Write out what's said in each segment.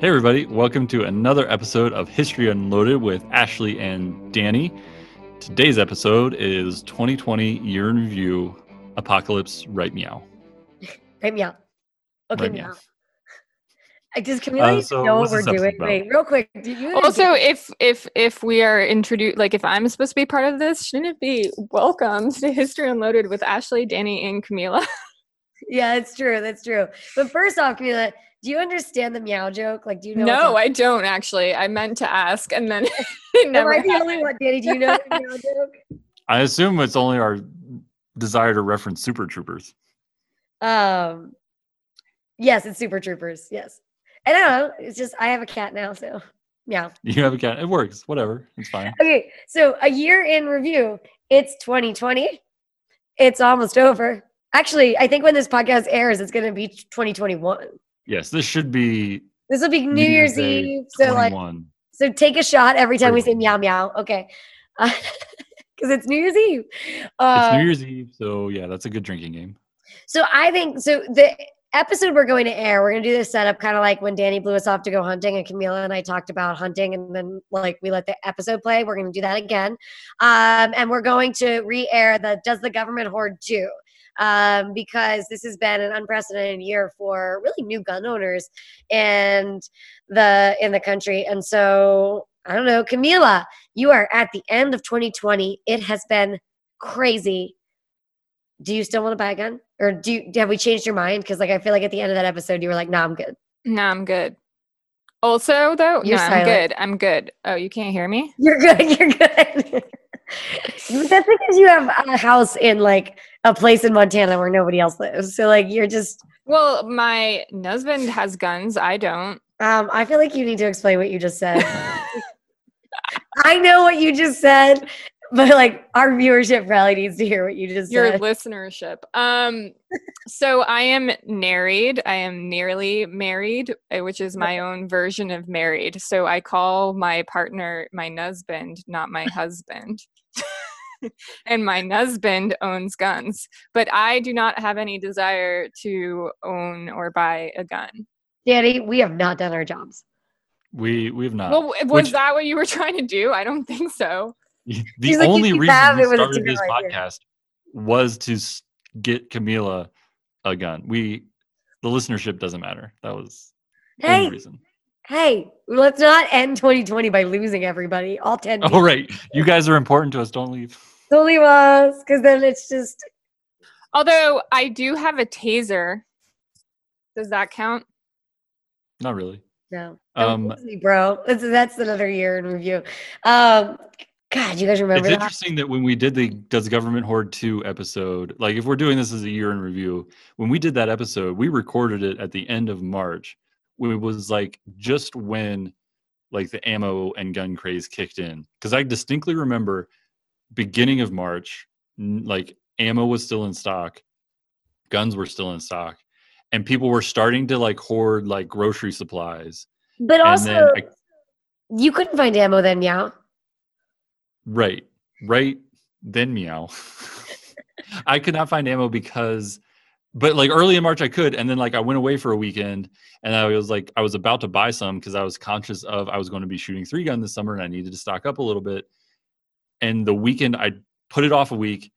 Hey, everybody, welcome to another episode of History Unloaded with Ashley and Danny. Today's episode is 2020 Year in Review Apocalypse Right Meow. Right meow. Okay, Right meow. meow. I just can we Uh, so know what we're doing? about? Wait, real quick. Do you Also, if if if we are introduced, like if I'm supposed to be part of this, shouldn't it be welcome to History Unloaded with Ashley, Danny, and Camila? yeah, that's true. That's true. But first off, Camila, do you understand the meow joke? Like, do you know? no, I don't actually. I meant to ask, and then it up? Am I the only one, Danny? Do you know the meow joke? I assume it's only our desire to reference Super Troopers. Um, yes, it's Super Troopers. Yes, and I don't know. It's just I have a cat now, so meow. You have a cat. It works. Whatever. It's fine. Okay, so a year in review. It's 2020. It's almost over. Actually, I think when this podcast airs, it's going to be 2021. Yes, this should be This will be New, Year's Day Eve. So like so take a shot every time we say meow meow. Okay. Because it's New Year's Eve. it's Uh, New Year's Eve, so yeah, that's a good drinking game. so I think so the episode we're going to air, we're gonna do this setup kind of like when Danny blew us off to go hunting and Camila and I talked about hunting and then like we let the episode play. We're gonna do that again. Um, and we're going to re-air the Does the Government Hoard Too? Um, because this has been an unprecedented year for really new gun owners and the in the country. And so I don't know, Camila, you are at the end of 2020. It has been crazy. Do you still want to buy a gun? Or do you, have we changed your mind? Because like I feel like at the end of that episode you were like, "Nah, I'm good." No, I'm good. Also, though, You're no, I'm good. I'm good. Oh, you can't hear me? You're good. You're good. That's because you have a house in like a place in Montana where nobody else lives. So like you're just. Well, my husband has guns. I don't. Um, I feel like you need to explain what you just said. I know what you just said, but like our viewership probably needs to hear what you just said. your said. listenership. Um, so I am married. I am nearly married, uh, which is my own version of married. So I call my partner my husband, not my husband. and my husband owns guns, but I do not have any desire to own or buy a gun. Danny, we have not done our jobs. We we have not. well, was which- that what you were trying to do? I don't think so. the He's only keep reason having we it with a started this terrible idea." podcast was to get Camila a gun. We the listenership doesn't matter. That was the only Hey, reason. Hey, let's not end 2020 by losing everybody. All 10 Oh right, you guys are important to us. Don't leave. Don't leave us, because then it's just Although I do have a taser. Does that count? Not really. no. Um, me, bro. That's, that's another year in review. Um, God, you guys remember it's that? interesting that when we did the Does Government Hoard 2 episode, like if we're doing this as a year in review, when we did that episode, we recorded it at the end of March. It was like just when like the ammo and gun craze kicked in. Because I distinctly remember beginning of March, like ammo was still in stock, guns were still in stock, and people were starting to like hoard like grocery supplies. But and also, I- you couldn't find ammo then, yeah. Right. Right. Then meow. I could not find ammo because but like early in March I could and then like I went away for a weekend and I was like I was about to buy some because I was conscious of I was going to be shooting three gun this summer and I needed to stock up a little bit. And the weekend I put it off a week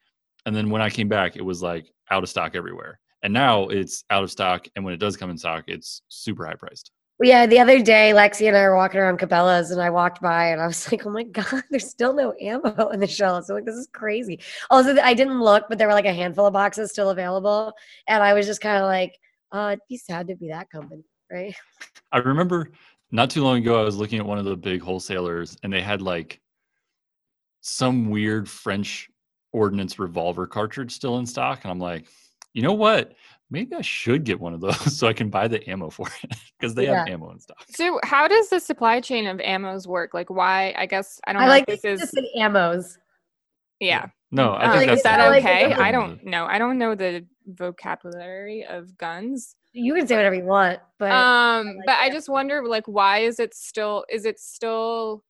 and then when I came back it was like out of stock everywhere. And now it's out of stock and when it does come in stock it's super high priced. Yeah, the other day, Lexi and I were walking around Cabela's, and I walked by, and I was like, "Oh my god, there's still no ammo in the shelves." I'm like, "This is crazy." Also, I didn't look, but there were like a handful of boxes still available, and I was just kind of like, "Uh, it'd be sad to be that company, right?" I remember not too long ago, I was looking at one of the big wholesalers and they had like some weird French ordnance revolver cartridge still in stock. And I'm like, you know what? Maybe I should get one of those so I can buy the ammo for it because they have ammo in stock. So how does the supply chain of ammos work? Like why I guess I don't I know like if this this is is ammos. yeah. No, I think like, that's is that I like okay? I don't know. I don't know the vocabulary of guns. You can say whatever you want, but Um, like but I just wonder like why is it still is it still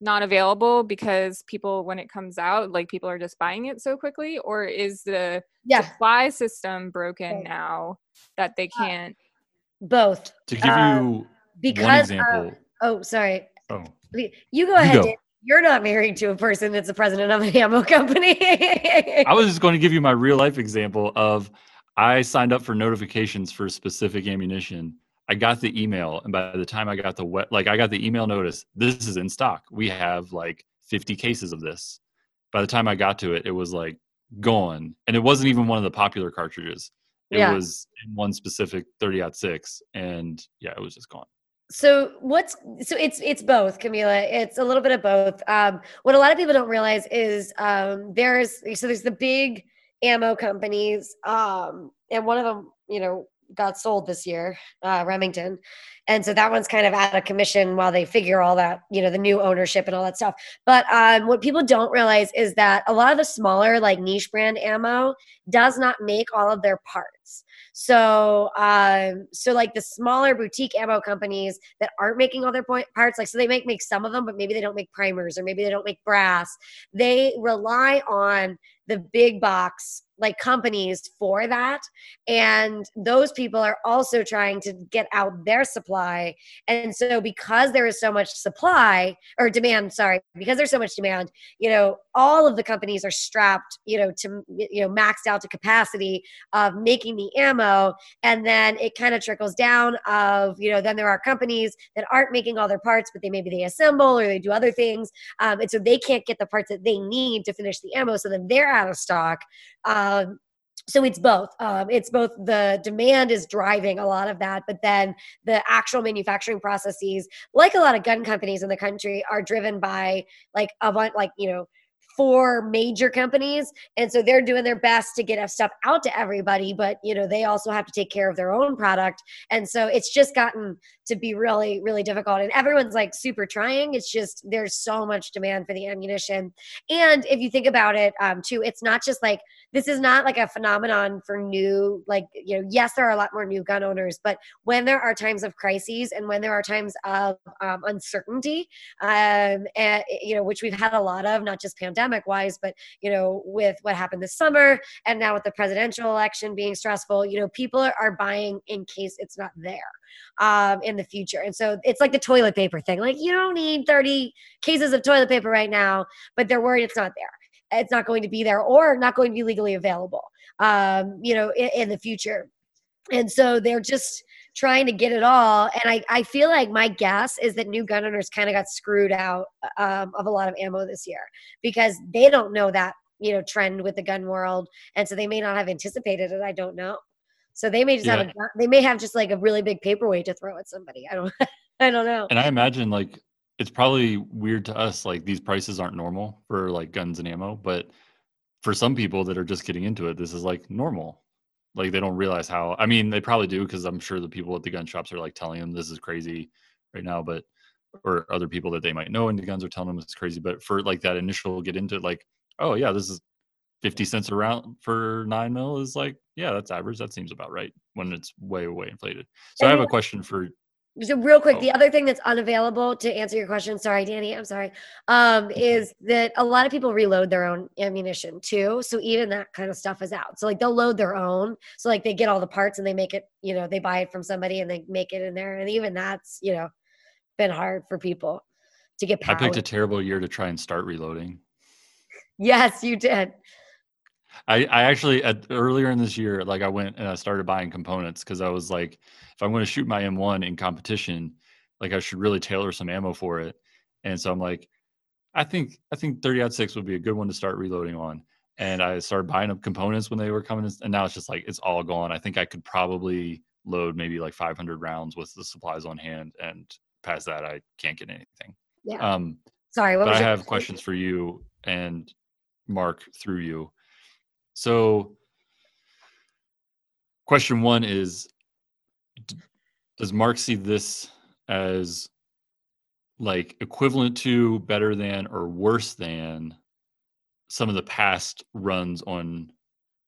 not available because people when it comes out like people are just buying it so quickly or is the yeah, supply system broken Both. now that they Uh, can't both. to give Uh, you because One uh, oh sorry oh, you go ahead go. You're not married to a person that's the president of an ammo company I was just going to give you my real life example of I signed up for notifications for specific ammunition. I got the email, and by the time I got the wet, like I got the email notice, this is in stock. We have like 50 cases of this. By the time I got to it, it was like gone, and it wasn't even one of the popular cartridges. It Yeah. was in one specific 30 ought six, and yeah, it was just gone. So what's so it's it's both, Camila. It's a little bit of both. Um, what a lot of people don't realize is um, there's so there's the big ammo companies, um, and one of them, you know, got sold this year, uh, Remington, and so that one's kind of out of commission while they figure all that, you know, the new ownership and all that stuff. But um, what people don't realize is that a lot of the smaller, like niche brand ammo, does not make all of their parts. So, um, so like the smaller boutique ammo companies that aren't making all their point parts, like so they make make some of them, but maybe they don't make primers or maybe they don't make brass. They rely on the big box like companies for that, and those people are also trying to get out their supply. And so, because there is so much supply or demand, sorry, because there's so much demand, you know, all of the companies are strapped, you know, to you know maxed out to capacity of making the ammo. And then it kind of trickles down of you know then there are companies that aren't making all their parts but they maybe they assemble or they do other things. Um, and so they can't get the parts that they need to finish the ammo so then they're out of stock. Um, so it's both. Um, it's both the demand is driving a lot of that but then the actual manufacturing processes like a lot of gun companies in the country are driven by like a bunch like you know four major companies. And so they're doing their best to get stuff out to everybody but you know they also have to take care of their own product. And so it's just gotten to be really really difficult. And everyone's like super trying. It's just there's so much demand for the ammunition. And if you think about it um too it's not just like this is not like a phenomenon for new like you know yes there are a lot more new gun owners but when there are times of crises and when there are times of um, uncertainty um and you know which we've had a lot of not just pandemic wise but you know with what happened this summer and now with the presidential election being stressful you know people are, are buying in case it's not there. Um, in the future. And so it's like the toilet paper thing. Like you don't need 30 cases of toilet paper right now, but they're worried it's not there. It's not going to be there or not going to be legally available, um, you know, in, in the future. And so they're just trying to get it all. And I, I feel like my guess is that new gun owners kind of got screwed out um, of a lot of ammo this year because they don't know that, you know, trend with the gun world. And so they may not have anticipated it. I don't know. So they may just have a they may have just like a really big paperweight to throw at somebody. I don't I don't know. And I imagine like it's probably weird to us, like these prices aren't normal for like guns and ammo, but for some people that are just getting into it, this is like normal. Like they don't realize how. I mean, they probably do because I'm sure the people at the gun shops are like telling them this is crazy right now, but or other people that they might know into guns are telling them it's crazy. But for like that initial get into it, like, oh yeah, this is 50 cents around for nine mil is like, yeah, that's average. That seems about right when it's way, way inflated. So I have a question for So real quick, Oh. the other thing that's unavailable to answer your question, sorry, Danny, I'm sorry, um, is that a lot of people reload their own ammunition too. So even that kind of stuff is out. So like they'll load their own. So like they get all the parts and they make it, you know, they buy it from somebody and they make it in there. And even that's, you know, been hard for people to get I picked a terrible year to try and start reloading. yes, you did. I, I actually at, earlier in this year, like I went and I started buying components because I was like, if I'm going to shoot my M1 in competition, like I should really tailor some ammo for it. And so I'm like, I think I think 30 ought six would be a good one to start reloading on. And I started buying up components when they were coming, in, and now it's just like it's all gone. I think I could probably load maybe like 500 rounds with the supplies on hand, and past that, I can't get anything. Yeah. Um, Sorry. What but was I have question? questions for you and Mark through you. So, question one is Does Mark see this as like equivalent to, better than, or worse than some of the past runs on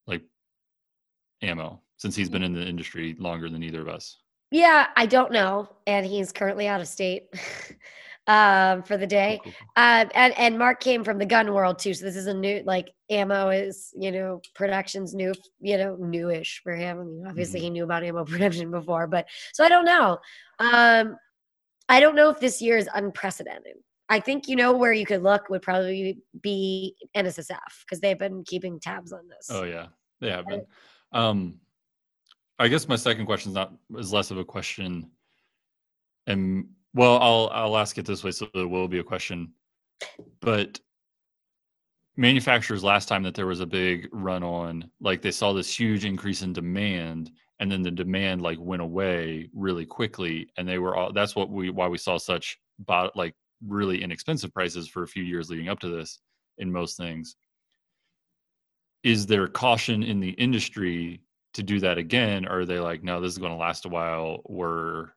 like ammo since he's been in the industry longer than either of us? Yeah, I don't know. And he's currently out of state um, for the day. Um, and and Mark came from the gun world too, so this is a new like ammo is you know production's new, you know newish for him. I mean, obviously Mhm. he knew about ammo production before, but so I don't know. Um, I don't know if this year is unprecedented. I think you know where you could look would probably be NSSF because they've been keeping tabs on this. Oh yeah, they have been. Um, I guess my second question is not is less of a question, and well, I'll I'll ask it this way, so there will be a question, but manufacturers last time that there was a big run on like they saw this huge increase in demand and then the demand like went away really quickly and they were all that's what we why we saw such bot like really inexpensive prices for a few years leading up to this in most things. Is there caution in the industry to do that again or are they like no this is going to last a while. We're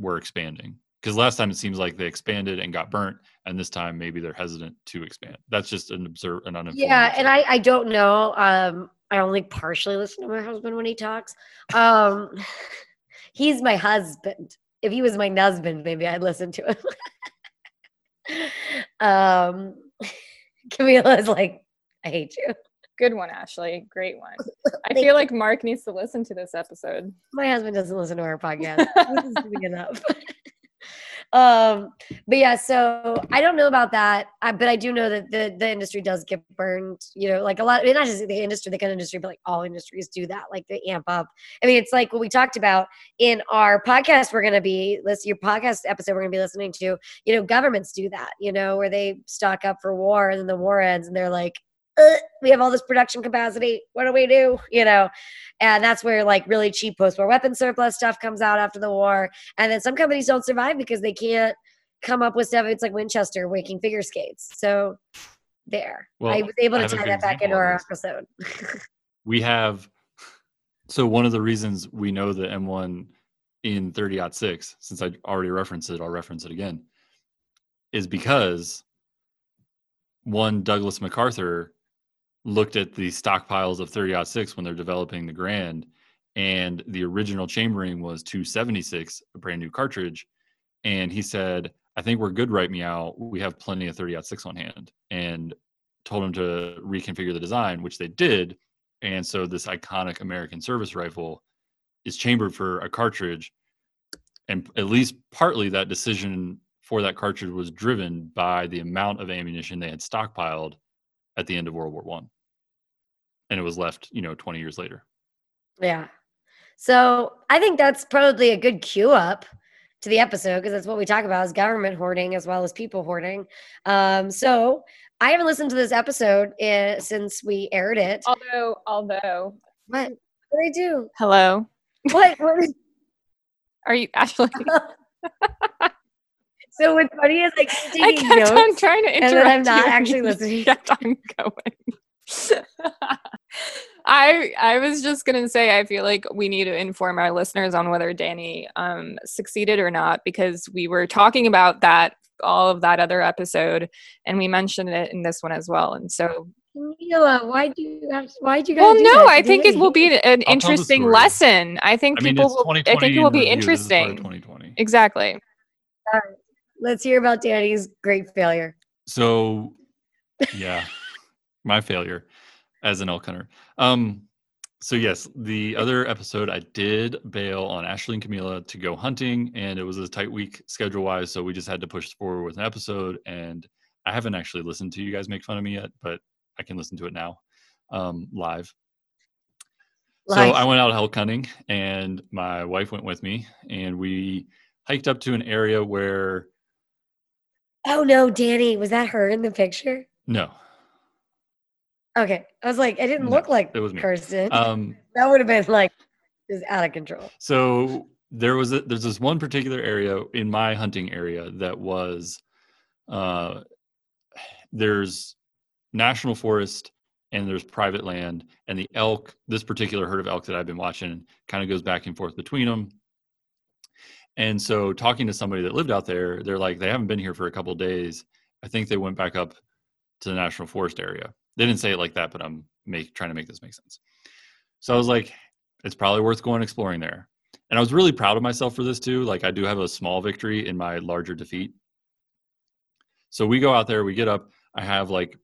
we're expanding. Because last time it seems like they expanded and got burnt and this time maybe they're hesitant to expand. That's just an observe an uninformed yeah and i i don't know um i only partially listen to my husband when he talks. Um he's my husband. If he was my husband maybe i'd listen to him. Um camila is like i hate you Good one, Ashley. Great one. I feel like Mark needs to listen to this episode. my husband doesn't listen to our podcast this is enough um but yeah so i don't know about that I, but i do know that the the industry does get burned you know like a lot not just the industry the gun industry but like all industries do that like they amp up i mean it's like what we talked about in our podcast we're going to be listen your podcast episode we're going to be listening to you know governments do that you know where they stock up for war and then the war ends and they're like uh, we have all this production capacity. What do we do? You know, and that's where like really cheap post-war weapon surplus stuff comes out after the war. And then some companies don't survive because they can't come up with stuff. It's like Winchester making figure skates. So there, Well, I was able to tie that back into our episode. we have so one of the reasons we know the m1 in 30 6 since i already referenced it i'll reference it again is because one douglas macarthur looked at the stockpiles of 30 6 when they're developing the Garand and the original chambering was 276 a brand new cartridge and he said i think we're good right meow we have plenty of 30 6 on hand and told him to reconfigure the design which they did and so this iconic American service rifle is chambered for a cartridge. And at least partly that decision for that cartridge was driven by the amount of ammunition they had stockpiled at the end of World War One. And it was left, you know, 20 years later. yeah. So I think that's probably a good cue up to the episode because that's what we talk about is government hoarding as well as people hoarding. Um, so I haven't listened to this episode uh, since we aired it. Although, although, What? What did I do? hello, What? what is- are you Ashley? so what's funny is like I'm I taking kept notes. on trying to interrupt and I'm not you, actually you listening. Kept on going. I I was just gonna say I feel like we need to inform our listeners on whether Danny um, succeeded or not because we were talking about that all of that other episode and we mentioned it in this one as well and so Camila, why'd you have? Why'd you guys? well do no that I think it will be an, an I'll interesting lesson I think I mean, people will I think it will be review. This is part of interesting 2020. exactly Let's hear about Danny's great failure. So, yeah, my failure as an elk hunter. Um, so yes, the other episode I did bail on Ashley and Camila to go hunting, and it was a tight week schedule wise, so we just had to push forward with an episode. And I haven't actually listened to you guys make fun of me yet, but I can listen to it now um, live. So I went out elk hunting, and my wife went with me, and we hiked up to an area where Oh no, Danny, was that her in the picture? no, Okay, I was like, I didn't No, look like it was me. Kirsten. um, that would have been like just out of control. So there was a, there's this one particular area in my hunting area that was uh, there's national forest and there's private land and the elk this particular herd of elk that I've been watching kind of goes back and forth between them. And so talking to somebody that lived out there, they're like they haven't been here for a couple days. I think they went back up to the national forest area. They didn't say it like that, but I'm make trying to make this make sense. So I was like, it's probably worth going exploring there. And I was really proud of myself for this too. Like I do have a small victory in my larger defeat. So we go out there, we get up. I have like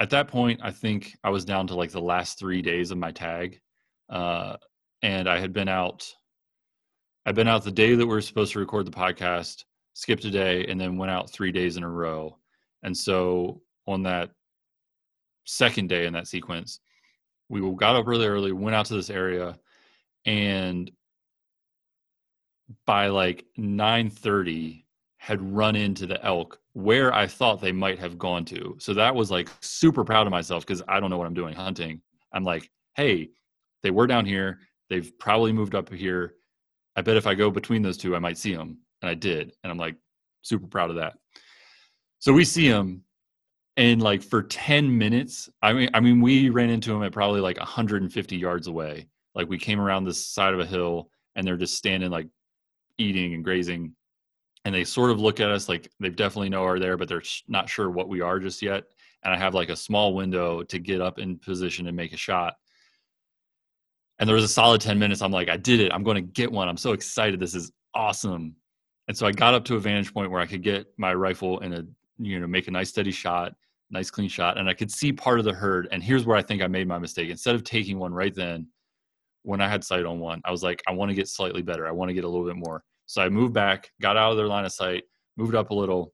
at that point, I think I was down to like the last three days of my tag. Uh, and I had been out, I've been out the day that we are supposed to record the podcast, skipped a day, and then went out three days in a row. And so on that second day in that sequence, we got up really early, went out to this area, and by like 9:30 had run into the elk where I thought they might have gone to. So that was like super proud of myself because I don't know what I'm doing hunting. I'm like, hey, they were down here. They've probably moved up here. I bet if I go between those two, I might see them. And I did. And I'm like super proud of that. So we see them and like for 10 minutes, I mean I mean we ran into them at probably like 150 yards away. Like we came around this side of a hill and they're just standing like eating and grazing and they sort of look at us like they definitely know are there but they're not sure what we are just yet and i have like a small window to get up in position and make a shot and there was a solid 10 minutes. I'm like i did it. I'm going to get one. I'm so excited. This is awesome. And so i got up to a vantage point where i could get my rifle and a you know make a nice steady shot nice clean shot. And i could see part of the herd. And here's where i think i made my mistake. Instead of taking one right then when I had sight on one, I was like, I want to get slightly better. I want to get a little bit more. So I moved back, got out of their line of sight, moved up a little,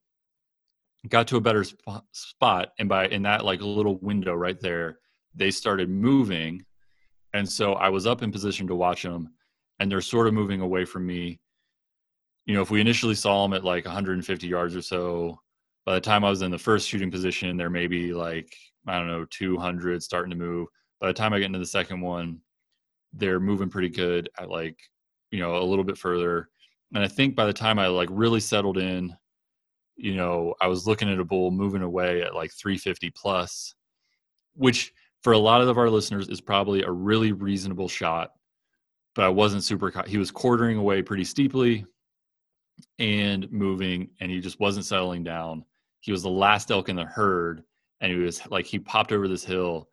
got to a better sp- spot, and by in that like little window right there, they started moving, and so I was up in position to watch them, and they're sort of moving away from me. You know, if we initially saw them at like 150 yards or so, by the time I was in the first shooting position, they're maybe like I don't know 200 starting to move. By the time I get into the second one, they're moving pretty good at like you know a little bit further and i think by the time i like really settled in you know i was looking at a bull moving away at like 350 plus which for a lot of our listeners is probably a really reasonable shot but i wasn't super he was quartering away pretty steeply and moving and he just wasn't settling down he was the last elk in the herd and he was like he popped over this hill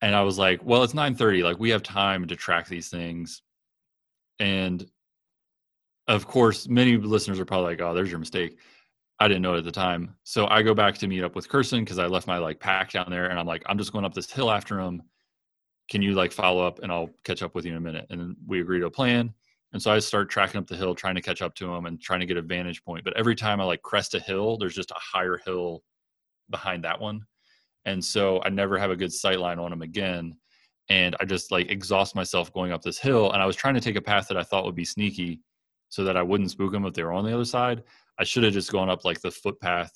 and I was like, well, it's 9:30, like we have time to track these things. And of course, many listeners are probably like, "Oh, there's your mistake." I didn't know it at the time. So I go back to meet up with Kirsten because I left my like pack down there and I'm like, I'm just going up this hill after him. Can you like follow up and I'll catch up with you in a minute? And we agree to a plan. And so I start tracking up the hill, trying to catch up to him and trying to get a vantage point. But every time I like crest a hill, there's just a higher hill behind that one and so I never have a good sight line on him again. And I just like exhaust myself going up this hill. And I was trying to take a path that I thought would be sneaky, so that I wouldn't spook them if they were on the other side. I should have just gone up like the footpath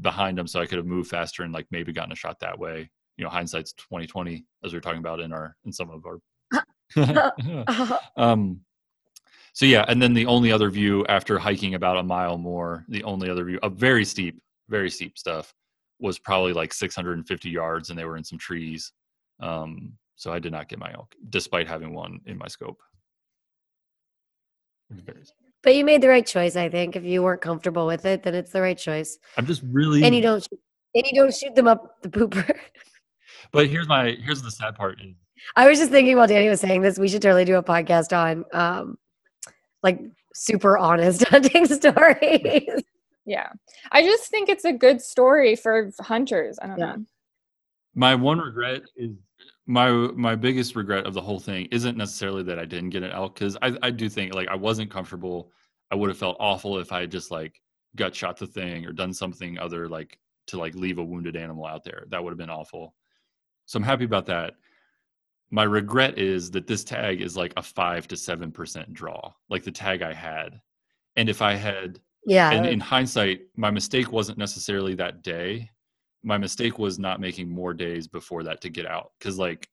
behind them, so I could have moved faster and like maybe gotten a shot that way. You know, hindsight's twenty twenty, as we are talking about in our in some of our. um, so yeah, and then the only other view after hiking about a mile more, the only other view, a very steep, very steep stuff, was probably like 650 yards and they were in some trees. Um, so I did not get my elk, despite having one in my scope. But you made the right choice, I think. If you weren't comfortable with it, then it's the right choice. I'm just really and you don't shoot, and you don't shoot them up the pooper. but here's my here's the sad part I was just thinking while Danny was saying this, we should totally do a podcast on um like super honest hunting stories. Yeah. I just think it's a good story for hunters. I don't yeah. know. My one regret is my my biggest regret of the whole thing isn't necessarily that I didn't get an elk because I, I do think like I wasn't comfortable. I would have felt awful if I had just like gut shot the thing or done something other like to like leave a wounded animal out there. That would have been awful. So I'm happy about that. My regret is that this tag is like a five to seven percent draw, like the tag I had. And if I had yeah. And in hindsight, my mistake wasn't necessarily that day. My mistake was not making more days before that to get out. Cause like,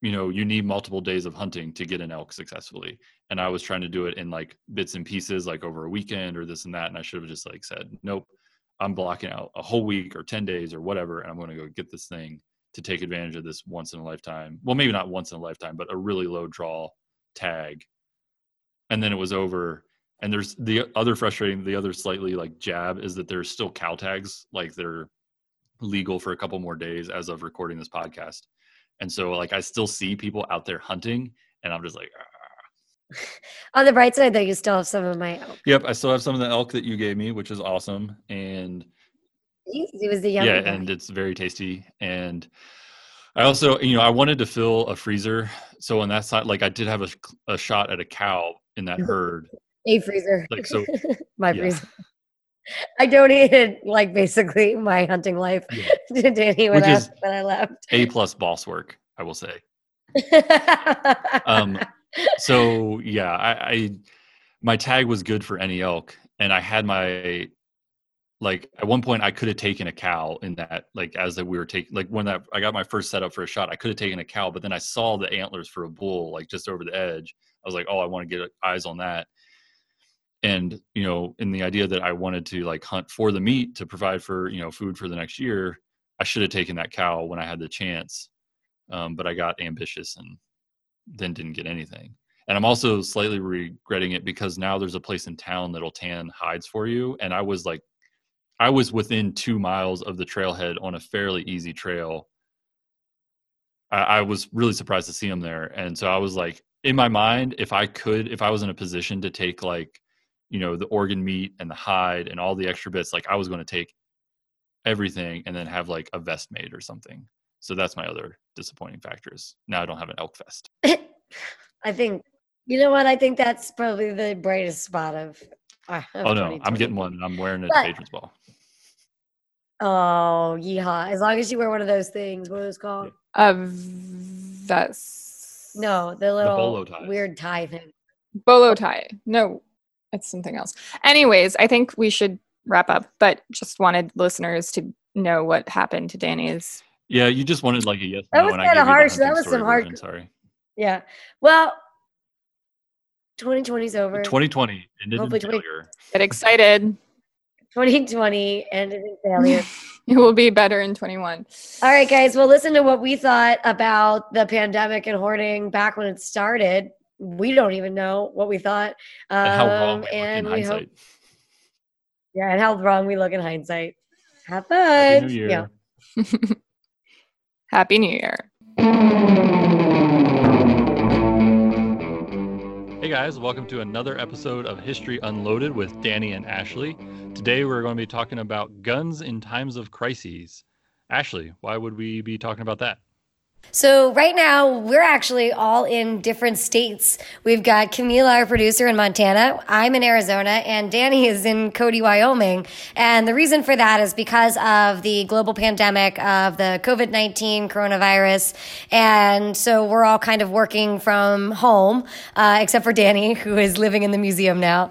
you know, you need multiple days of hunting to get an elk successfully. And I was trying to do it in like bits and pieces, like over a weekend or this and that. And I should have just like said, nope, I'm blocking out a whole week or 10 days or whatever. And I'm going to go get this thing to take advantage of this once in a lifetime. Well, maybe not once in a lifetime, but a really low draw tag. And then it was over and there's the other frustrating the other slightly like jab is that there's still cow tags like they're legal for a couple more days as of recording this podcast and so like i still see people out there hunting and i'm just like ah. on the bright side though you still have some of my elk yep i still have some of the elk that you gave me which is awesome and it was the young yeah guy. and it's very tasty and I also, you know, I wanted to fill a freezer so on that side, like I did have a, a shot at a cow in that herd. A freezer. Like so, my yeah. freezer. I donated like basically my hunting life Yeah. to Danny when Which I, when I left. A plus boss work, I will say. Um, so yeah, I, I my tag was good for any elk, and I had my like at one point I could have taken a cow in that like as that we were taking like when that I got my first setup for a shot, I could have taken a cow, but then I saw the antlers for a bull like just over the edge. I was like, oh, I want to get eyes on that. And you know, in the idea that I wanted to like hunt for the meat to provide for you know food for the next year, I should have taken that cow when I had the chance. Um, but I got ambitious and then didn't get anything. And I'm also slightly regretting it because now there's a place in town that'll tan hides for you. And I was like, I was within two miles of the trailhead on a fairly easy trail. I, I was really surprised to see him there. And so I was like, in my mind, if I could, if I was in a position to take like, you know, the organ meat and the hide and all the extra bits, like I was going to take everything and then have like a vest made or something. So that's my other disappointing factor is now I don't have an elk vest. I think you know what? I think that's probably the brightest spot of. uh, of Oh no, I'm getting one and I'm wearing it But- at Patrons Ball. Oh, yeehaw! As long as you wear one of those things, what are those called? A vest. No, the little bolo ties. weird tie thing. Bolo tie. No, it's something else. Anyways, I think we should wrap up, but just wanted listeners to know what happened to Danny's. Yeah, you just wanted like a yes That no, was kinda gave you the harsh. That was story some hard- version, Sorry, Yeah. Well, 2020's over. 2020 ended Hopefully in 20 failure. Get excited. 2020 ended in failure. It will be better in 21. All right, guys. Well, listen to what we thought about the pandemic and hoarding back when it started. We don't even know what we thought. Um, And how wrong we look in and we hope, hindsight. yeah, and how wrong we look in hindsight. Have fun. Happy New Year. Yeah. Happy New Year. Hey guys, welcome to another episode of History Unloaded with Danny and Ashley. Today we're going to be talking about guns in times of crises. Ashley, why would we be talking about that? So right now we're actually all in different states. We've got Camila, our producer in Montana. I'm in Arizona and Danny is in Cody, Wyoming. And the reason for that is because of the global pandemic of the COVID-19 coronavirus. And so we're all kind of working from home, uh, except for Danny, who is living in the museum now.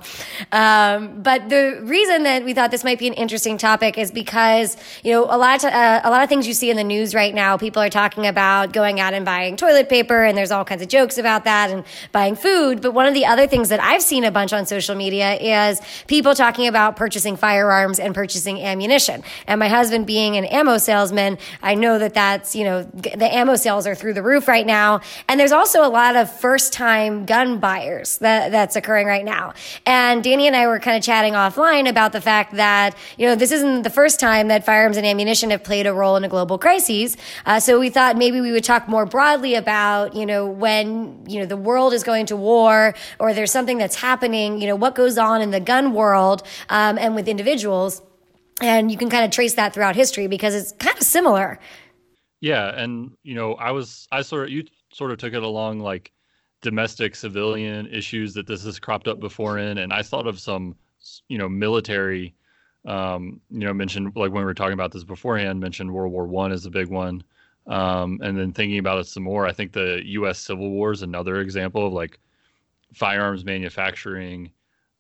Um, but the reason that we thought this might be an interesting topic is because, you know, a lot of, uh, a lot of things you see in the news right now, people are talking about going out and buying toilet paper, and there's all kinds of jokes about that, and buying food. But one of the other things that I've seen a bunch on social media is people talking about purchasing firearms and purchasing ammunition. And my husband being an ammo salesman, I know that that's, you know, the ammo sales are through the roof right now. And there's also a lot of first time gun buyers that, that's occurring right now. And Danny and I were kind of chatting offline about the fact that, you know, this isn't the first time that firearms and ammunition have played a role in a global crisis. Uh, so we thought maybe we would talk more broadly about, you know, when, you know, the world is going to war or there's something that's happening, you know, what goes on in the gun world um, and with individuals. And you can kind of trace that throughout history because it's kind of similar. Yeah, and you know, I was I sort of you sort of took it along like domestic civilian issues that this has cropped up before in, and I thought of some you know military, um, you know, mentioned like when we were talking about this beforehand, mentioned World War One is a big one, um, and then thinking about it some more, I think the U.S. Civil War is another example of like firearms manufacturing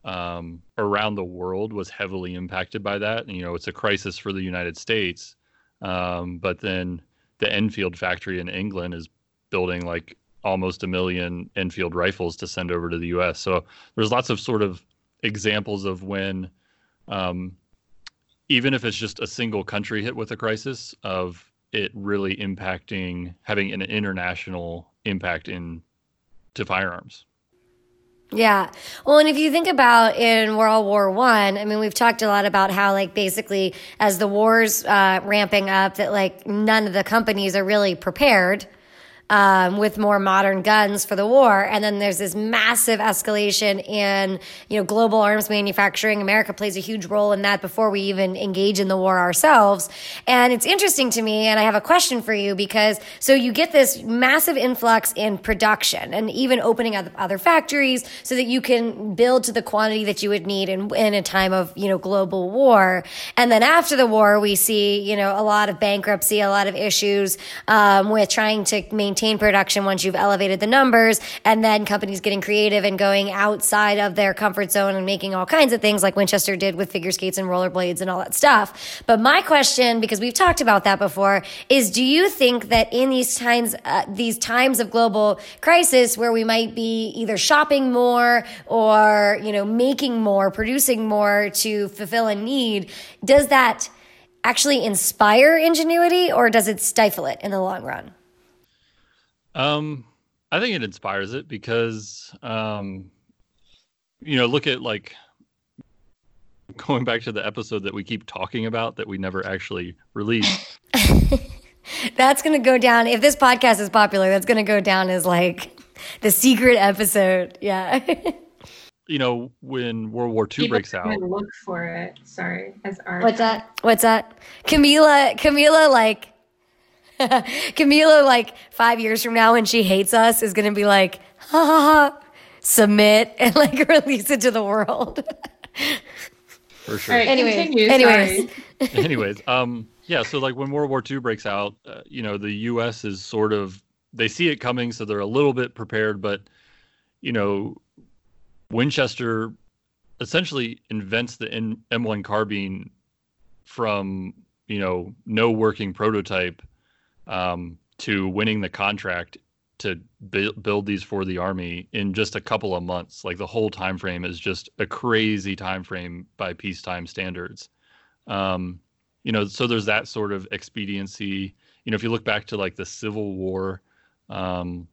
um, around the world was heavily impacted by that. And, you know, it's a crisis for the United States, um, but then the Enfield factory in England is building like almost a million Enfield rifles to send over to the U.S. So there's lots of sort of examples of when, um, even if it's just a single country hit with a crisis, of it really impacting having an international impact in to firearms. Yeah. Well, and if you think about in World War One, I, mean, we've talked a lot about how, like, basically, as the war's uh, ramping up, that like none of the companies are really prepared um, with more modern guns for the war. And then there's this massive escalation in, you know, global arms manufacturing. America plays a huge role in that before we even engage in the war ourselves. And it's interesting to me, and I have a question for you because so you get this massive influx in production and even opening up other factories so that you can build to the quantity that you would need in, in a time of, you know, global war. And then after the war, we see, you know, a lot of bankruptcy, a lot of issues um, with trying to maintain production once you've elevated the numbers, and then companies getting creative and going outside of their comfort zone and making all kinds of things like Winchester did with figure skates and rollerblades and all that stuff. But my question, because we've talked about that before, is do you think that in these times, uh, these times of global crisis where we might be either shopping more or, you know, making more, producing more to fulfill a need, does that actually inspire ingenuity or does it stifle it in the long run? Um, I think it inspires it because, um, you know, look at like going back to the episode that we keep talking about that we never actually released. that's going to go down. If this podcast is popular, that's going to go down as like the secret episode. Yeah. you know, when World War II People breaks out. Look for it. Sorry, as art. What's that? What's that? Camila, Camila, like, Camila, like five years from now, when she hates us, is gonna be like, ha ha ha, submit and like release it to the world. For sure. Right, anyways, continue, anyways, anyways, um, yeah. So like when World War II breaks out, uh, you know, the U.S. is sort of they see it coming, so they're a little bit prepared, but you know, Winchester essentially invents the M1 carbine from you know no working prototype um, to winning the contract to build these for the army in just a couple of months like the whole time frame is just a crazy time frame by peacetime standards um, you know so there's that sort of expediency you know if you look back to like the civil war um,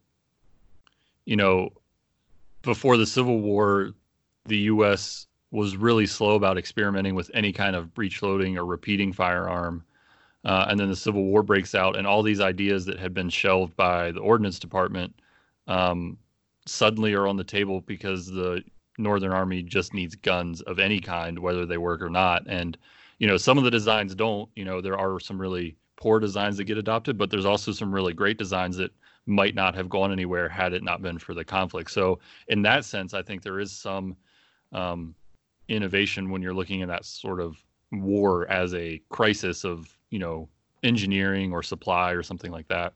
you know before the Civil War, the U.S. was really slow about experimenting with any kind of breech loading or repeating firearm. Uh, and then the Civil War breaks out, and all these ideas that had been shelved by the Ordnance Department um, suddenly are on the table because the Northern Army just needs guns of any kind, whether they work or not. And you know, some of the designs don't. You know, there are some really poor designs that get adopted, but there's also some really great designs that might not have gone anywhere had it not been for the conflict. So in that sense, I think there is some um, innovation when you're looking at that sort of war as a crisis of you know engineering or supply or something like that.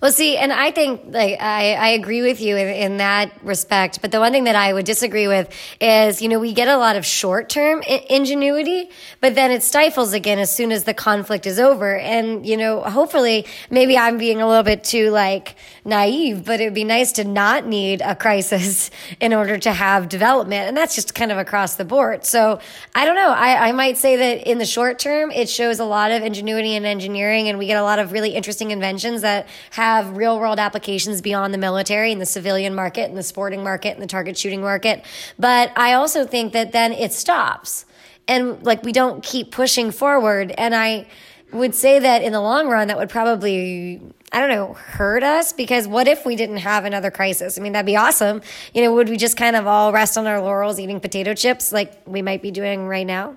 Well, see, and I think like I, I agree with you in, in, that respect. But the one thing that I would disagree with is, you know, we get a lot of short term I- ingenuity, but then it stifles again as soon as the conflict is over. And you know, hopefully, maybe I'm being a little bit too like naive, but it would be nice to not need a crisis in order to have development, and that's just kind of across the board. So I don't know. I, I might say that in the short term, it shows a lot of ingenuity and engineering, and we get a lot of really interesting inventions that have have real world applications beyond the military and the civilian market and the sporting market and the target shooting market. But I also think that then it stops and like we don't keep pushing forward. And I would say that in the long run, that would probably I don't know, hurt us because what if we didn't have another crisis? I mean, that'd be awesome. You know, would we just kind of all rest on our laurels eating potato chips like we might be doing right now?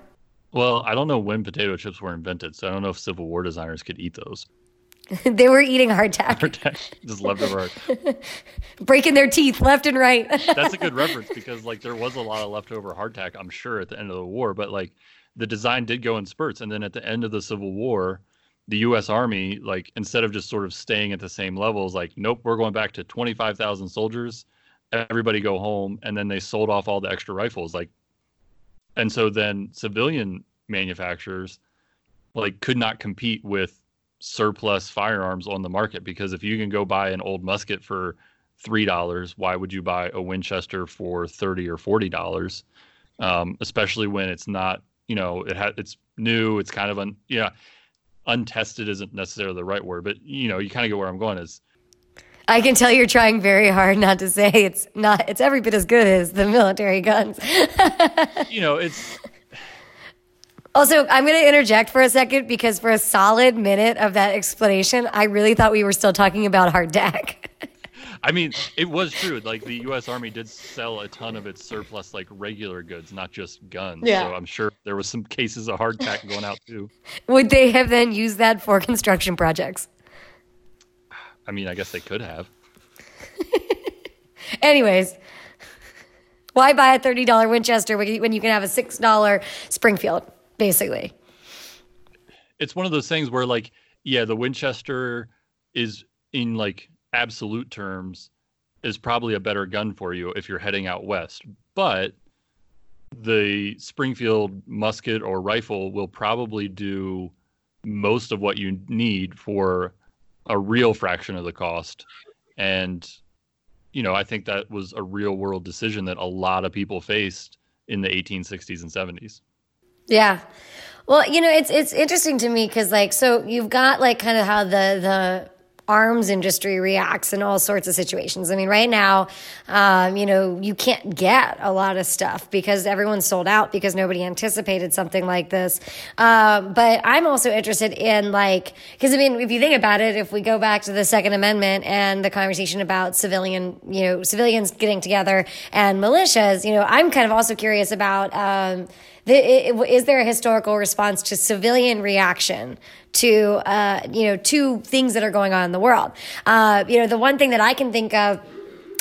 Well, I don't know when potato chips were invented, so I don't know if Civil War designers could eat those. they were eating hardtack. Hardtack, just leftover. Breaking their teeth left and right. That's a good reference because like there was a lot of leftover hardtack, I'm sure, at the end of the war. But like the design did go in spurts, and then at the end of the Civil War, the U.S. Army, like instead of just sort of staying at the same levels, like nope, we're going back to 25,000 soldiers. Everybody go home, and then they sold off all the extra rifles, like, and so then civilian manufacturers like could not compete with surplus firearms on the market because if you can go buy an old musket for three dollars, why would you buy a Winchester for thirty or forty dollars? Um, especially when it's not, you know, it has it's new, it's kind of un, yeah, untested isn't necessarily the right word, but you know, you kind of get where I'm going is. I can tell you're trying very hard not to say it's not. It's every bit as good as the military guns. you know, it's Also, I'm going to interject for a second because for a solid minute of that explanation, I really thought we were still talking about hardtack. I mean, it was true. Like the U.S. Army did sell a ton of its surplus, like regular goods, not just guns. Yeah. So I'm sure there was some cases of hardtack going out too. Would they have then used that for construction projects? I mean, I guess they could have. Anyways, why buy a $30 Winchester when you when you can have a $6 Springfield, basically? It's one of those things where, like, yeah, the Winchester is in like absolute terms is probably a better gun for you if you're heading out west, but the Springfield musket or rifle will probably do most of what you need for a real fraction of the cost. And, you know, I think that was a real world decision that a lot of people faced in the 1860s and 70s. Yeah. Well, you know, it's it's interesting to me because like so you've got like kind of how the the arms industry reacts in all sorts of situations. I mean, right now, um, you know, you can't get a lot of stuff because everyone's sold out because nobody anticipated something like this. Um, but I'm also interested in like, because I mean, if you think about it, if we go back to the Second Amendment and the conversation about civilian, you know, civilians getting together and militias, you know, I'm kind of also curious about. Um, the, is there a historical response to civilian reaction to uh, you know to things that are going on in the world? Uh, you know, the one thing that I can think of,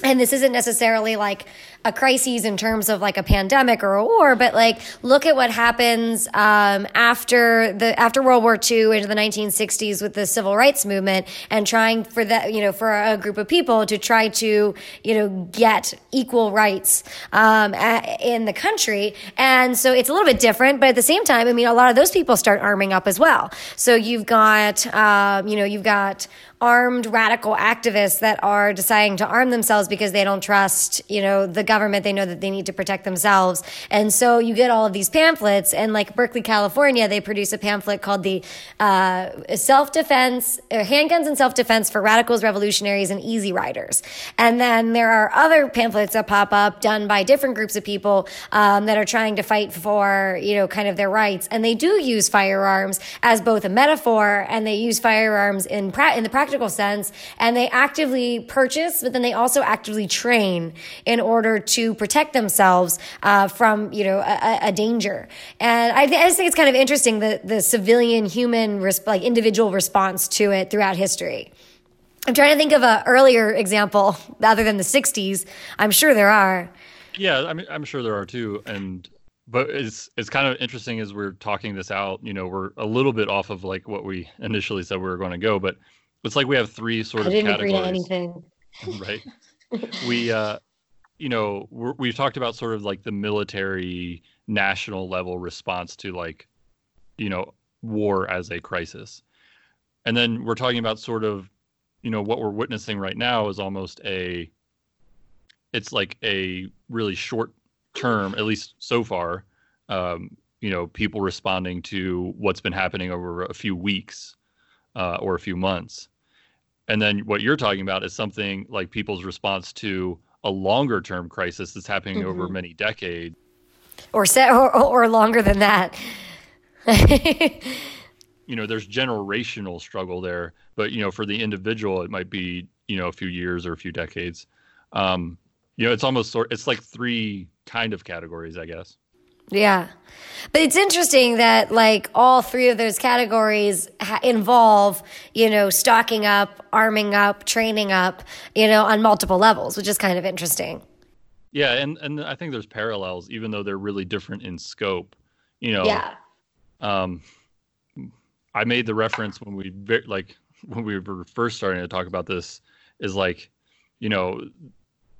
and this isn't necessarily like a crisis in terms of like a pandemic or a war, but like look at what happens um, after the after World War II into the 1960s with the civil rights movement and trying for that you know for a group of people to try to you know get equal rights um, in the country, and so it's a little bit different, but at the same time, I mean, a lot of those people start arming up as well. So you've got um, you know you've got armed radical activists that are deciding to arm themselves because they don't trust, you know, the government. They know that they need to protect themselves. And so you get all of these pamphlets. And like Berkeley, California, they produce a pamphlet called the uh, Self Defense, uh, Handguns and Self Defense for Radicals, Revolutionaries, and Easy Riders. And then there are other pamphlets that pop up done by different groups of people um, that are trying to fight for, you know, kind of their rights. And they do use firearms as both a metaphor and they use firearms in, pra- in the practical sense, and they actively purchase, but then they also actively train in order to protect themselves uh, from, you know, a, a danger. And I, th- I, just think it's kind of interesting the the civilian human res- like individual response to it throughout history. I'm trying to think of an earlier example other than the '60s. I'm sure there are. Yeah, I mean, I'm sure there are too, and but it's it's kind of interesting as we're talking this out. You know, we're a little bit off of like what we initially said we were going to go, but it's like we have three sort of didn't categories. agree to anything. right. we uh you know we've talked about sort of like the military national level response to like you know war as a crisis and then we're talking about sort of you know what we're witnessing right now is almost a it's like a really short term at least so far um, you know people responding to what's been happening over a few weeks uh, or a few months. And then what you're talking about is something like people's response to a longer term crisis that's happening mm-hmm. over many decades. Or, set, or, or longer than that. you know, there's generational struggle there, but you know, for the individual, it might be you know a few years or a few decades. Um, you know, it's almost sort. It's like three kind of categories, I guess. Yeah. But it's interesting that like all three of those categories ha- involve, you know, stocking up, arming up, training up, you know, on multiple levels, which is kind of interesting. Yeah, and and I think there's parallels even though they're really different in scope. You know. Yeah. Um I made the reference when we like when we were first starting to talk about this is like, you know,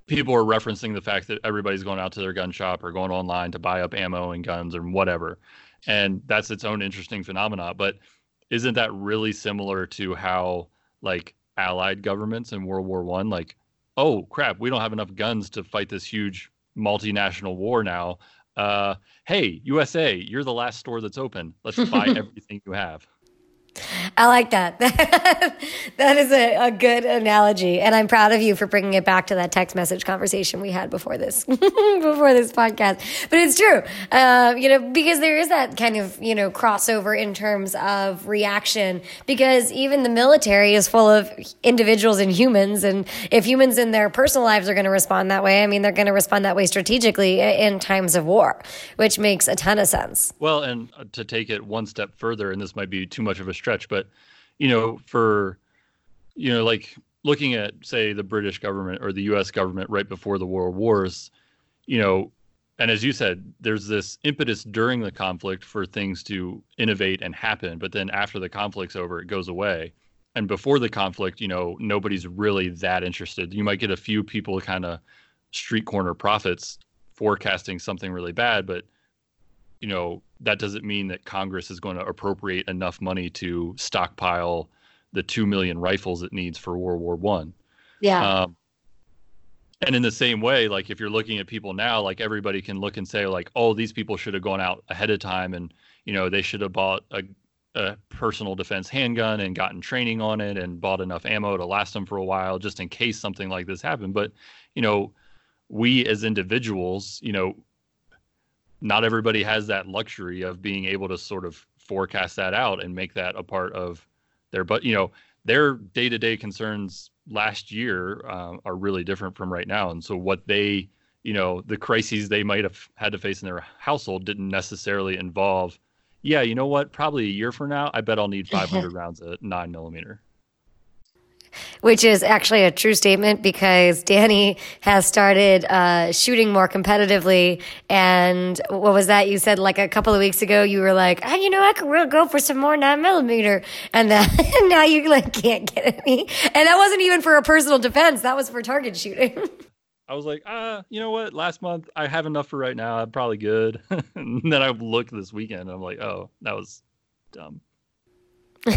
people are referencing the fact that everybody's going out to their gun shop or going online to buy up ammo and guns and whatever. And that's its own interesting phenomenon. But isn't that really similar to how like allied governments in World War One, like, oh crap, we don't have enough guns to fight this huge multinational war now. Uh, hey, USA, you're the last store that's open. Let's buy everything you have. I like that. that is a, a, good analogy, and I'm proud of you for bringing it back to that text message conversation we had before this before this podcast. But it's true, uh, you know, because there is that kind of you know crossover in terms of reaction. Because even the military is full of individuals and humans, and if humans in their personal lives are going to respond that way, I mean, they're going to respond that way strategically in times of war, which makes a ton of sense. Well, and to take it one step further, and this might be too much of a stretch, but you know, for you know, like looking at say the British government or the U.S. government right before the World Wars, you know, and as you said, there's this impetus during the conflict for things to innovate and happen, but then after the conflict's over, it goes away. And before the conflict, you know, nobody's really that interested. You might get a few people kind of street corner prophets forecasting something really bad, but you know, that doesn't mean that Congress is going to appropriate enough money to stockpile the two million rifles it needs for World War One. Yeah. Um, and in the same way, like if you're looking at people now, like everybody can look and say, like, oh, these people should have gone out ahead of time, and you know they should have bought a, a personal defense handgun and gotten training on it, and bought enough ammo to last them for a while, just in case something like this happened. But you know, we as individuals, you know, not everybody has that luxury of being able to sort of forecast that out and make that a part of their but you know their day-to-day concerns last year uh, are really different from right now. And so what they you know the crises they might have had to face in their household didn't necessarily involve yeah you know what? Probably a year from now i bet i'll need 500 rounds at 9 millimeter which is actually a true statement because Danny has started uh, shooting more competitively. And what was that? You said like a couple of weeks ago, you were like, oh, you know, I could really go for some more nine millimeter. And then now you like can't get any. And that wasn't even for a personal defense. That was for target shooting. I was like, ah, you know what? Last month I have enough for right now. I'm probably good. and then I looked this weekend I'm like, oh, that was dumb.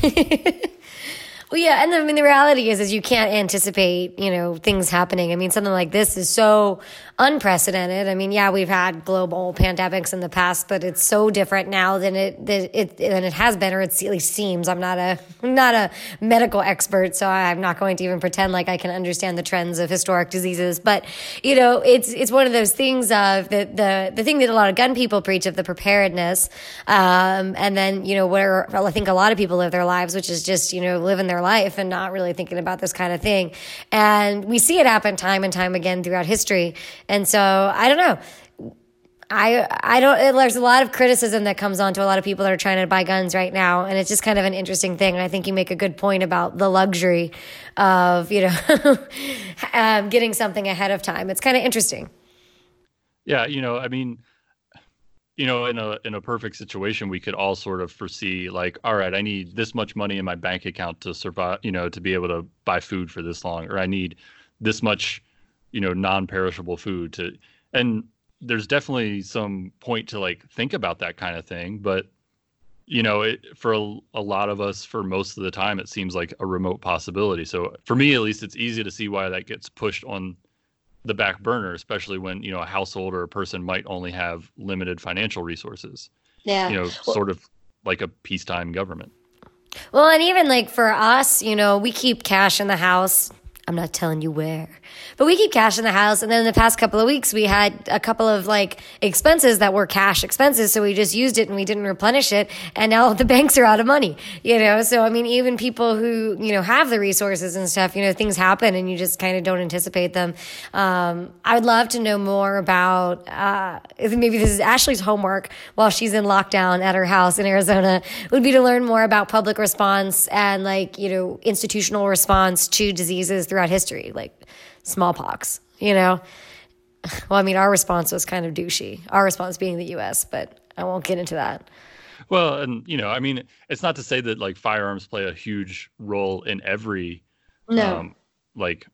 Well, yeah, and I mean the reality is, is you can't anticipate, you know, things happening. I mean, something like this is so unprecedented. I mean, yeah, we've had global pandemics in the past, but it's so different now than it than it than it has been, or it at least seems. I'm not a not a medical expert, so I'm not going to even pretend like I can understand the trends of historic diseases. But you know, it's it's one of those things of the the the thing that a lot of gun people preach of the preparedness, um, and then you know where I think a lot of people live their lives, which is just you know living their life and not really thinking about this kind of thing. And we see it happen time and time again throughout history. And so I don't know. I I don't. There's a lot of criticism that comes on to a lot of people that are trying to buy guns right now, and it's just kind of an interesting thing. And I think you make a good point about the luxury of you know um, getting something ahead of time. It's kind of interesting. Yeah, you know, I mean, you know in a in a perfect situation we could all sort of foresee like all right i need this much money in my bank account to survive you know to be able to buy food for this long or i need this much you know non-perishable food to and there's definitely some point to like think about that kind of thing but you know it, for a, a lot of us for most of the time it seems like a remote possibility. So for me at least it's easy to see why that gets pushed on the back burner, especially when you know a household or a person might only have limited financial resources. Yeah, you know, well, sort of like a peacetime government. Well, and even like for us, you know, we keep cash in the house I'm not telling you where. But we keep cash in the house. And then in the past couple of weeks, we had a couple of like expenses that were cash expenses. So we just used it and we didn't replenish it. And now the banks are out of money, you know? So, I mean, even people who, you know, have the resources and stuff, you know, things happen and you just kind of don't anticipate them. Um, I would love to know more about, uh, maybe this is Ashley's homework while she's in lockdown at her house in Arizona would be to learn more about public response and like, you know, institutional response to diseases throughout history, like smallpox, you know? Well, I mean, our response was kind of douchey, our response being the US, but I won't get into that. Well, and, you know, I mean, it's not to say that like firearms play a huge role in every, no. Um, like,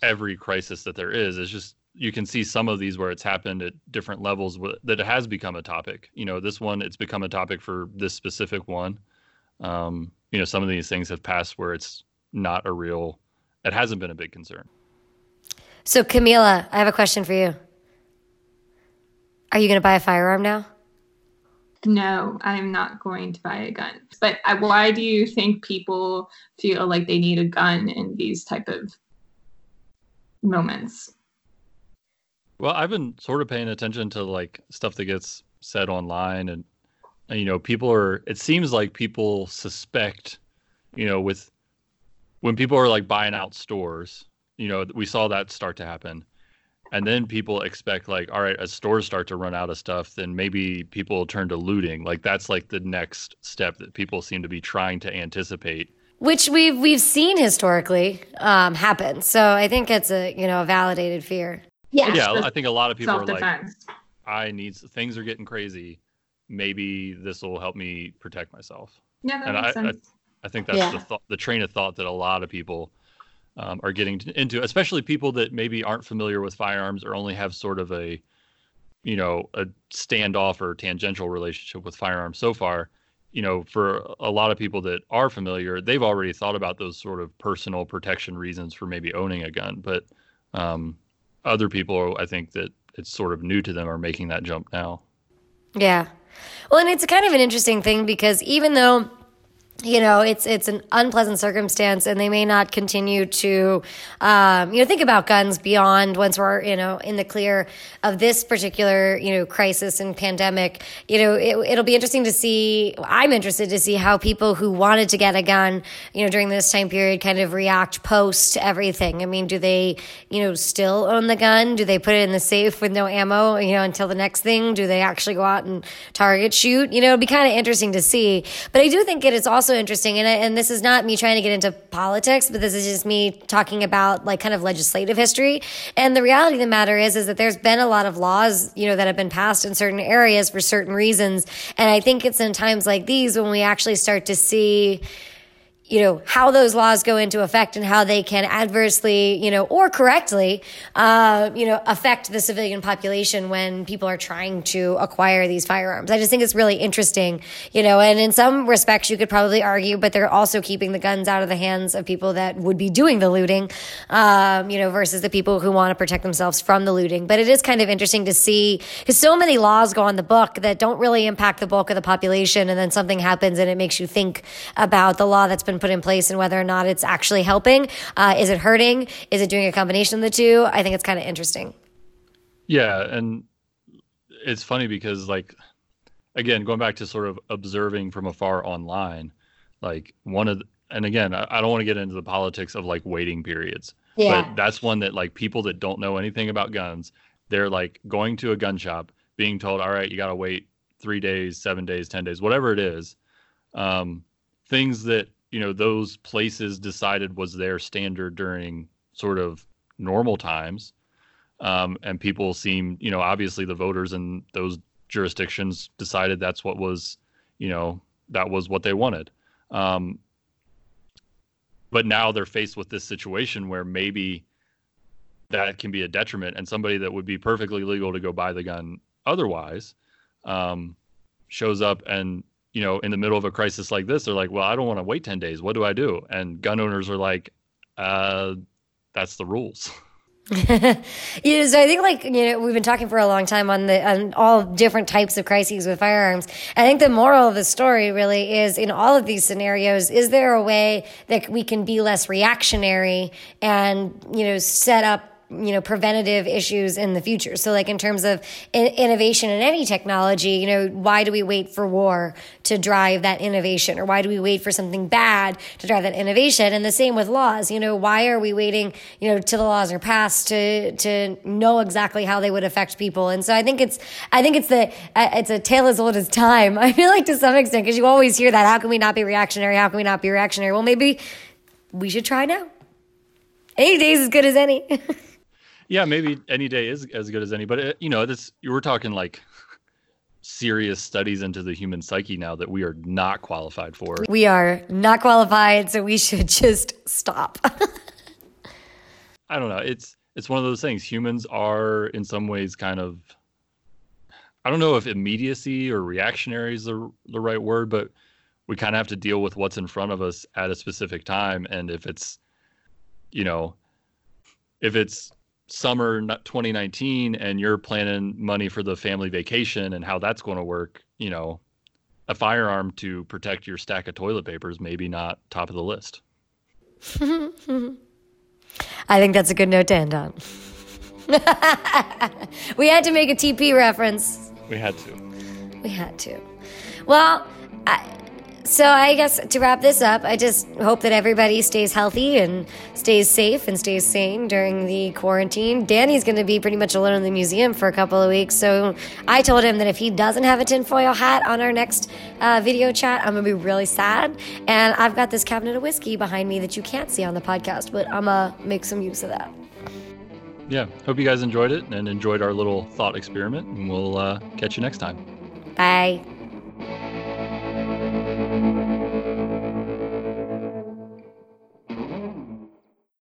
every crisis that there is. It's just, you can see some of these where it's happened at different levels that it has become a topic. You know, this one, it's become a topic for this specific one. Um, you know, some of these things have passed where it's not a real it hasn't been a big concern. So, Camila, I have a question for you. Are you going to buy a firearm now? No, I'm not going to buy a gun. But uh, why do you think people feel like they need a gun in these type of moments? Well, I've been sort of paying attention to like stuff that gets said online and you know, people are it seems like people suspect, you know, with when people are like buying out stores, you know, we saw that start to happen. And then people expect like, all right, as stores start to run out of stuff, then maybe people will turn to looting. Like that's like the next step that people seem to be trying to anticipate. Which we've we've seen historically um, happen. So I think it's a you know a validated fear. Yeah, yeah. I think a lot of people are like. I need things are getting crazy. Maybe this will help me protect myself. Yeah, that and makes I, I, sense. I think that's Yeah. the th- the train of thought that a lot of people um, are getting into, especially people that maybe aren't familiar with firearms or only have sort of a, you know, a standoff or tangential relationship with firearms so far. You know, for a lot of people that are familiar, they've already thought about those sort of personal protection reasons for maybe owning a gun. But um, other people, I think that it's sort of new to them, are making that jump now. Yeah. Well, and it's kind of an interesting thing because even though you know it's it's an unpleasant circumstance and they may not continue to um, you know think about guns beyond once we're you know in the clear of this particular you know crisis and pandemic. You know it, it'll be interesting to see i'm interested to see how people who wanted to get a gun you know during this time period kind of react post everything. I mean do they you know still own the gun? Do they put it in the safe with no ammo you know until the next thing? Do they actually go out and target shoot? You know it'd be kind of interesting to see. But i do think it is also interesting and, I, and this is not me trying to get into politics but this is just me talking about like kind of legislative history. And the reality of the matter is is that there's been a lot of laws you know that have been passed in certain areas for certain reasons. And i think it's in times like these when we actually start to see you know how those laws go into effect and how they can adversely you know or correctly uh, you know affect the civilian population when people are trying to acquire these firearms. I just think it's really interesting you know and in some respects you could probably argue but they're also keeping the guns out of the hands of people that would be doing the looting um, you know versus the people who want to protect themselves from the looting. But it is kind of interesting to see because so many laws go on the book that don't really impact the bulk of the population and then something happens and it makes you think about the law that's been put in place and whether or not it's actually helping. Uh, is it hurting? Is it doing a combination of the two? I think it's kind of interesting. Yeah, and it's funny because like again, going back to sort of observing from afar online, like one of the, and again, I, I don't want to get into the politics of like waiting periods. But that's one that like people that don't know anything about guns, they're like going to a gun shop, being told, "All right, you got to wait 3 days, 7 days, 10 days, whatever it is." Um things that, you know, those places decided was their standard during sort of normal times um, and people seem, you know, obviously the voters in those jurisdictions decided that's what was, you know, that was what they wanted. Um, but now they're faced with this situation where maybe that can be a detriment, and somebody that would be perfectly legal to go buy the gun otherwise um, shows up and you know in the middle of a crisis like this they're like well i don't want to wait 10 days. What do i do? And gun owners are like uh that's the rules. Yeah, so I think like you know we've been talking for a long time on the on all different types of crises with firearms. I think the moral of the story really is in all of these scenarios, is there a way that we can be less reactionary and you know set up you know preventative issues in the future. So like in terms of in- innovation in any technology you know why do we wait for war to drive that innovation? Or why do we wait for something bad to drive that innovation? And the same with laws. You know why are we waiting you know till the laws are passed to to know exactly how they would affect people? And so i think it's i think it's the uh, it's a tale as old as time i feel like to some extent because you always hear that how can we not be reactionary? How can we not be reactionary? Well maybe we should try now. Any day's as good as any yeah maybe any day is as good as any but it, you know this you were talking like serious studies into the human psyche now that we are not qualified for. We are not qualified, so we should just stop. i don't know. It's it's one of those things. Humans are in some ways kind of i don't know if immediacy or reactionary is the, the right word but we kind of have to deal with what's in front of us at a specific time. And if it's you know if it's summer 2019 and you're planning money for the family vacation and how that's going to work you know a firearm to protect your stack of toilet papers maybe not top of the list. I think that's a good note to end on. we had to make a TP reference. We had to. We had to. Well, I, so I guess to wrap this up, I just hope that everybody stays healthy and stays safe and stays sane during the quarantine. Danny's going to be pretty much alone in the museum for a couple of weeks, so I told him that if he doesn't have a tinfoil hat on our next uh, video chat, I'm going to be really sad. And I've got this cabinet of whiskey behind me that you can't see on the podcast, but I'm going to make some use of that. Yeah, hope you guys enjoyed it and enjoyed our little thought experiment, and we'll uh, catch you next time. Bye.